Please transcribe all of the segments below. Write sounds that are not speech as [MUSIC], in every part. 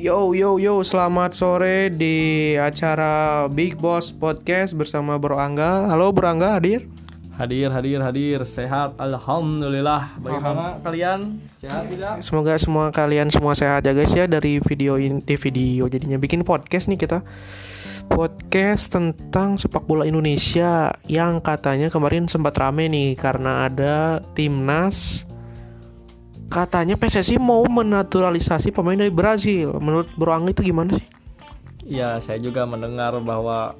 Yo yo yo, selamat sore di acara Big Boss Podcast bersama Bro Angga. Halo Bro Angga, hadir? Hadir, hadir, hadir. Sehat, alhamdulillah. Bagaimana kalian? Sehat tidak? Semoga semua kalian semua sehat ya guys ya dari video ini di video jadinya bikin podcast nih kita. Podcast tentang sepak bola Indonesia yang katanya kemarin sempat rame nih karena ada timnas katanya PSSI mau menaturalisasi pemain dari Brazil. Menurut Bro Angga itu gimana sih? Ya, saya juga mendengar bahwa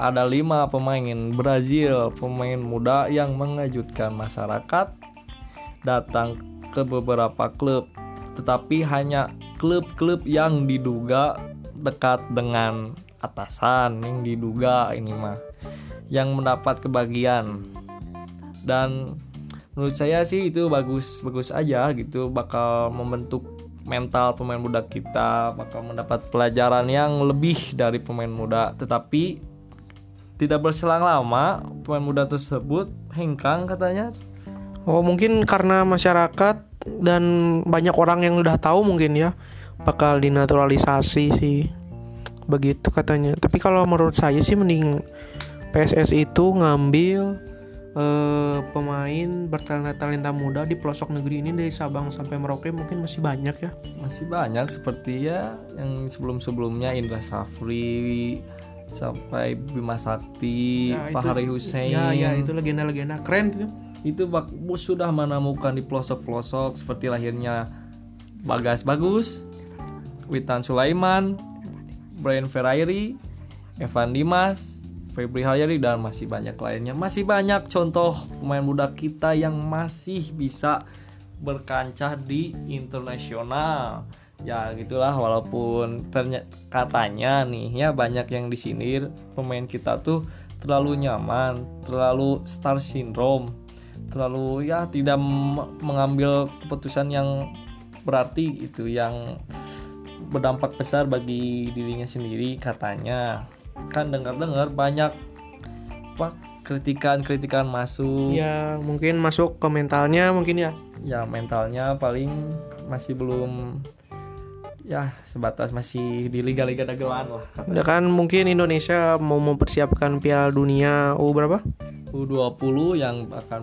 ada lima pemain Brazil, pemain muda yang mengejutkan masyarakat datang ke beberapa klub, tetapi hanya klub-klub yang diduga dekat dengan atasan yang diduga ini mah yang mendapat kebagian dan menurut saya sih itu bagus bagus aja gitu. Bakal membentuk mental pemain muda kita bakal mendapat pelajaran yang lebih dari pemain muda. Tetapi tidak berselang lama pemain muda tersebut hengkang katanya. Oh mungkin karena masyarakat dan banyak orang yang udah tahu mungkin ya bakal dinaturalisasi sih. Begitu katanya. Tapi kalau menurut saya sih mending PSS itu ngambil uh, pemain bertalenta-talenta muda di pelosok negeri ini dari Sabang sampai Merauke mungkin masih banyak ya masih banyak seperti ya yang sebelum-sebelumnya Indra Safri sampai Bima Sakti, ya, Fahri Hussein. Ya, ya itu legenda-legenda keren itu. Itu sudah menemukan di pelosok-pelosok seperti lahirnya Bagas Bagus, Witan Sulaiman, Brian Ferrairi, Evan Dimas, Febri Haryadi dan masih banyak lainnya. Masih banyak contoh pemain muda kita yang masih bisa berkancah di internasional. Ya gitulah walaupun ternyata katanya nih ya banyak yang disindir pemain kita tuh terlalu nyaman, terlalu star syndrome, terlalu ya tidak mengambil keputusan yang berarti itu yang berdampak besar bagi dirinya sendiri katanya kan dengar-dengar banyak apa kritikan-kritikan masuk. Ya mungkin masuk ke mentalnya mungkin ya. Ya mentalnya paling masih belum ya sebatas masih di liga-liga dagelan lah ya kan mungkin Indonesia mau mempersiapkan Piala Dunia U berapa? U20 yang akan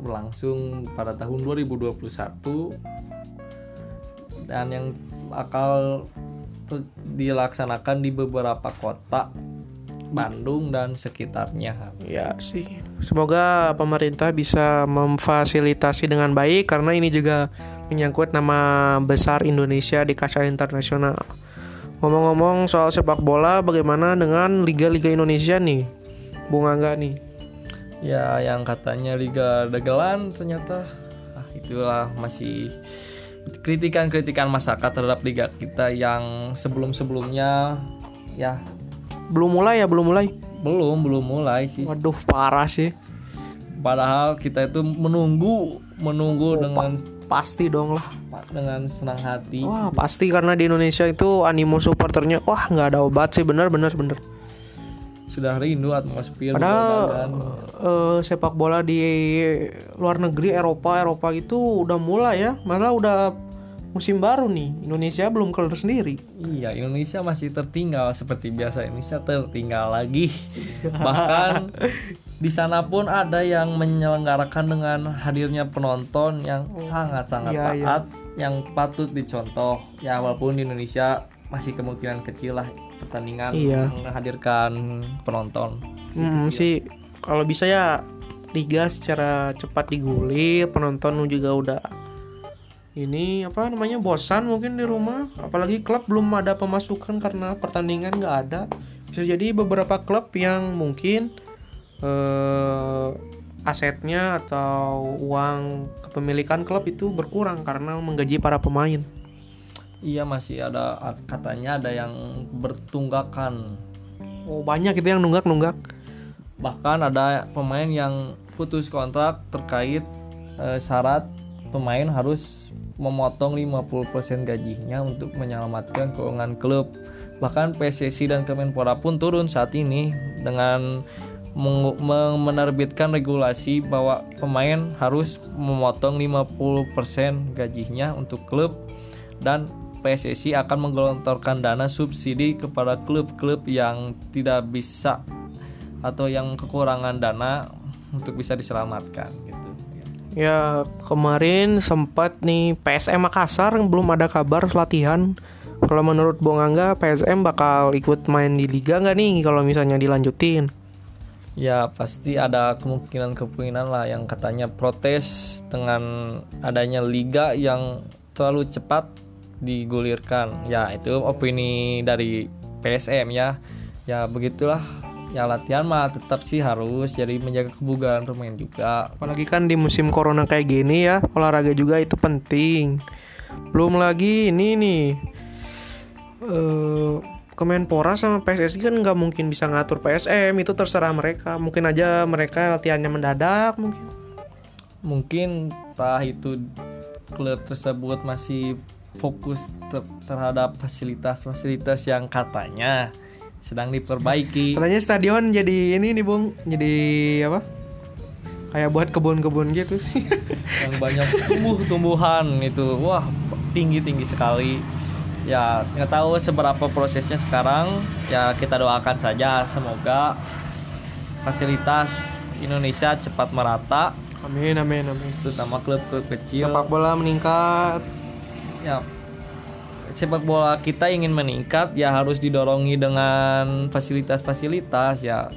berlangsung pada tahun 2021 dan yang bakal dilaksanakan di beberapa kota Bandung dan sekitarnya. Ya sih. Semoga pemerintah bisa memfasilitasi dengan baik karena ini juga menyangkut nama besar Indonesia di kancah internasional. Ngomong-ngomong soal sepak bola, bagaimana dengan liga-liga Indonesia nih, Bung Angga nih? Ya, yang katanya liga dagelan ternyata ah, itulah masih kritikan-kritikan masyarakat terhadap liga kita yang sebelum-sebelumnya ya belum mulai ya belum mulai? Belum belum mulai sih. Waduh parah sih. Padahal kita itu menunggu menunggu oh, dengan pasti dong lah. dengan senang hati. Wah pasti karena di Indonesia itu animo supporternya wah nggak ada obat sih. Bener bener bener. Sudah rindu atmosfer padahal uh, sepak bola di luar negeri Eropa Eropa itu udah mulai ya. Malah udah musim baru nih. Indonesia belum keluar sendiri. Iya Indonesia masih tertinggal seperti biasa. Indonesia tertinggal lagi. Bahkan di sana pun ada yang menyelenggarakan dengan hadirnya penonton yang sangat-sangat oh, iya, taat iya. yang patut dicontoh. Ya walaupun di Indonesia masih kemungkinan kecil lah pertandingan iya. menghadirkan penonton. Hmm, sih. Kalau bisa ya liga secara cepat digulir penonton juga udah ini apa namanya bosan mungkin di rumah. Apalagi klub belum ada pemasukan karena pertandingan nggak ada. Bisa jadi beberapa klub yang mungkin eh, asetnya atau uang kepemilikan klub itu berkurang karena menggaji para pemain. Iya masih ada katanya ada yang bertunggakan. Oh banyak itu yang nunggak nunggak bahkan ada pemain yang putus kontrak terkait eh, syarat pemain harus memotong 50% gajinya untuk menyelamatkan keuangan klub. Bahkan PSSI dan Kemenpora pun turun saat ini dengan menerbitkan regulasi bahwa pemain harus memotong 50% gajinya untuk klub dan PSSI akan menggelontorkan dana subsidi kepada klub-klub yang tidak bisa atau yang kekurangan dana untuk bisa diselamatkan gitu. Ya kemarin sempat nih PSM Makassar belum ada kabar latihan. Kalau menurut Bung Angga PSM bakal ikut main di liga nggak nih kalau misalnya dilanjutin? Ya pasti ada kemungkinan-kemungkinan lah yang katanya protes dengan adanya liga yang terlalu cepat digulirkan. Ya itu opini dari PSM ya. Ya begitulah ya latihan mah tetap sih harus jadi menjaga kebugaran pemain juga. Apalagi kan di musim corona kayak gini ya olahraga juga itu penting. Belum lagi ini nih uh, Kemenpora sama PSSI kan nggak mungkin bisa ngatur PSM itu terserah mereka. Mungkin aja mereka latihannya mendadak mungkin. Mungkin entah itu klub tersebut masih fokus ter terhadap fasilitas-fasilitas yang katanya sedang diperbaiki. Katanya stadion jadi ini nih Bung, jadi apa? Kayak buat kebun-kebun gitu sih. [LAUGHS] Yang banyak tumbuh-tumbuhan itu. Wah, tinggi-tinggi sekali. Ya, nggak tahu seberapa prosesnya sekarang. Ya, kita doakan saja semoga fasilitas Indonesia cepat merata. Amin, amin, amin. Terutama klub-klub kecil. Sepak bola meningkat. Ya, sepak bola kita ingin meningkat ya harus didorongi dengan fasilitas-fasilitas ya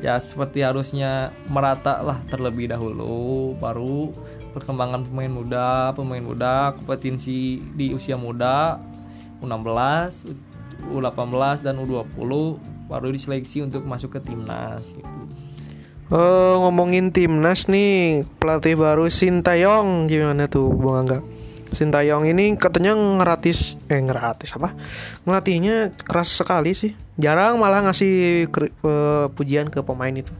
ya seperti harusnya merata lah terlebih dahulu baru perkembangan pemain muda pemain muda kompetensi di usia muda U16 U18 dan U20 baru diseleksi untuk masuk ke timnas gitu Oh, ngomongin timnas nih pelatih baru Sintayong gimana tuh Bang Angga? Sintayong ini katanya ngeratis eh ngeratis apa? Ngelatihnya keras sekali sih. Jarang malah ngasih kri, uh, pujian ke pemain itu.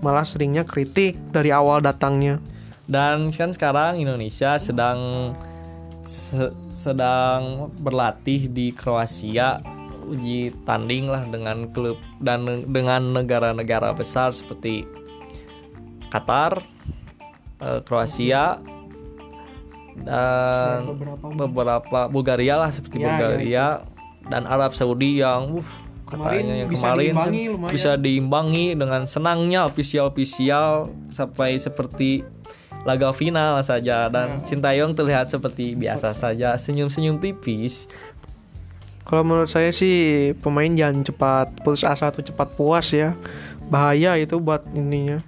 Malah seringnya kritik dari awal datangnya. Dan kan sekarang Indonesia sedang se sedang berlatih di Kroasia. Uji tanding lah dengan klub dan dengan negara-negara besar seperti Qatar, uh, Kroasia, dan beberapa, beberapa Bulgaria lah seperti ya, Bulgaria ya, dan Arab Saudi yang uh, katanya yang bisa kemarin diimbangi, bisa diimbangi dengan senangnya ofisial-ofisial sampai seperti laga final saja dan ya. Sintayong terlihat seperti biasa saja senyum-senyum tipis. Kalau menurut saya sih pemain jangan cepat putus asa atau cepat puas ya. Bahaya itu buat ininya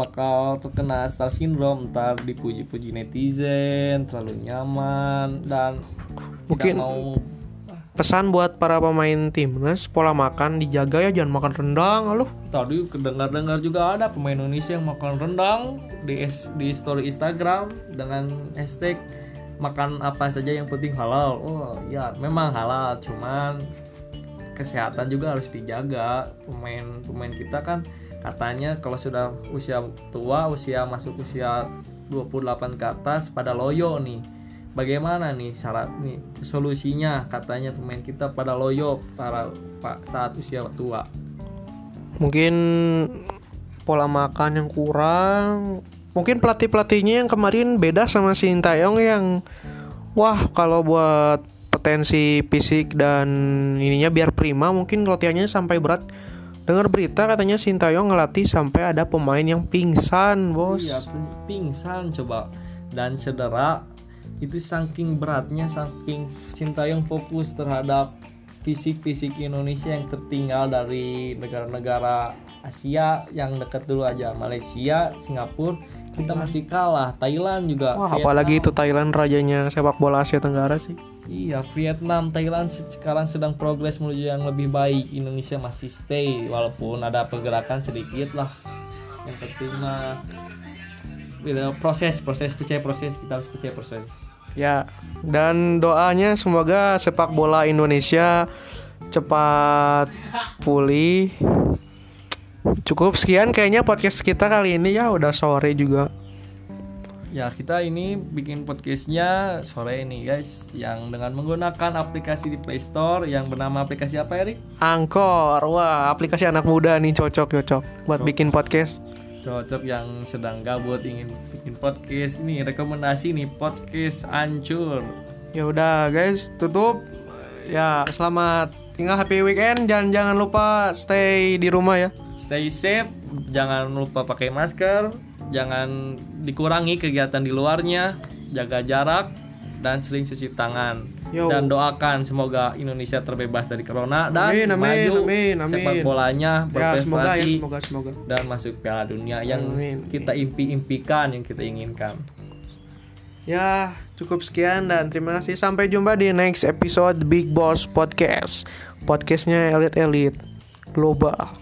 bakal terkena star syndrome ntar dipuji-puji netizen terlalu nyaman dan mungkin mau pesan buat para pemain timnas pola makan dijaga ya jangan makan rendang loh tadi kedengar-dengar juga ada pemain Indonesia yang makan rendang di di story Instagram dengan hashtag makan apa saja yang penting halal. Oh ya memang halal cuman kesehatan juga harus dijaga. Pemain pemain kita kan katanya kalau sudah usia tua usia masuk usia 28 ke atas pada loyo nih. Bagaimana nih syarat nih solusinya? Katanya pemain kita pada loyo para pak saat usia tua. Mungkin pola makan yang kurang mungkin pelatih pelatihnya yang kemarin beda sama si Intayong yang wah kalau buat potensi fisik dan ininya biar prima mungkin latihannya sampai berat Dengar berita katanya Sintayong ngelatih sampai ada pemain yang pingsan, bos. Iya, pingsan coba. Dan cedera itu saking beratnya, saking Sintayong fokus terhadap fisik-fisik Indonesia yang tertinggal dari negara-negara Asia yang dekat dulu aja. Malaysia, Singapura kita masih kalah. Thailand juga Wah, apalagi itu Thailand rajanya sepak bola Asia Tenggara sih Iya, Vietnam, Thailand sekarang sedang progres menuju yang lebih baik. Indonesia masih stay walaupun ada pergerakan sedikit lah. Yang penting mah proses, proses percaya proses kita harus percaya proses. Ya, dan doanya semoga sepak bola Indonesia cepat pulih. Cukup sekian kayaknya podcast kita kali ini ya udah sore juga ya kita ini bikin podcastnya sore ini guys yang dengan menggunakan aplikasi di Play Store yang bernama aplikasi apa Erik? Angkor wah aplikasi anak muda nih cocok cocok buat cocok. bikin podcast cocok yang sedang gabut ingin bikin podcast nih rekomendasi nih podcast Ancur Ya udah guys, tutup. Ya, selamat tinggal happy weekend. Jangan jangan lupa stay di rumah ya. Stay safe, jangan lupa pakai masker, jangan dikurangi kegiatan di luarnya, jaga jarak dan sering cuci tangan. Yo. Dan doakan semoga Indonesia terbebas dari corona dan Amin, amin, maju amin, amin. sepak bolanya Ya, semoga ya, berprestasi semoga semoga. dan masuk Piala Dunia yang Amin. kita impi-impikan, yang kita inginkan. Ya, cukup sekian dan terima kasih. Sampai jumpa di next episode Big Boss Podcast. Podcastnya elit-elit global.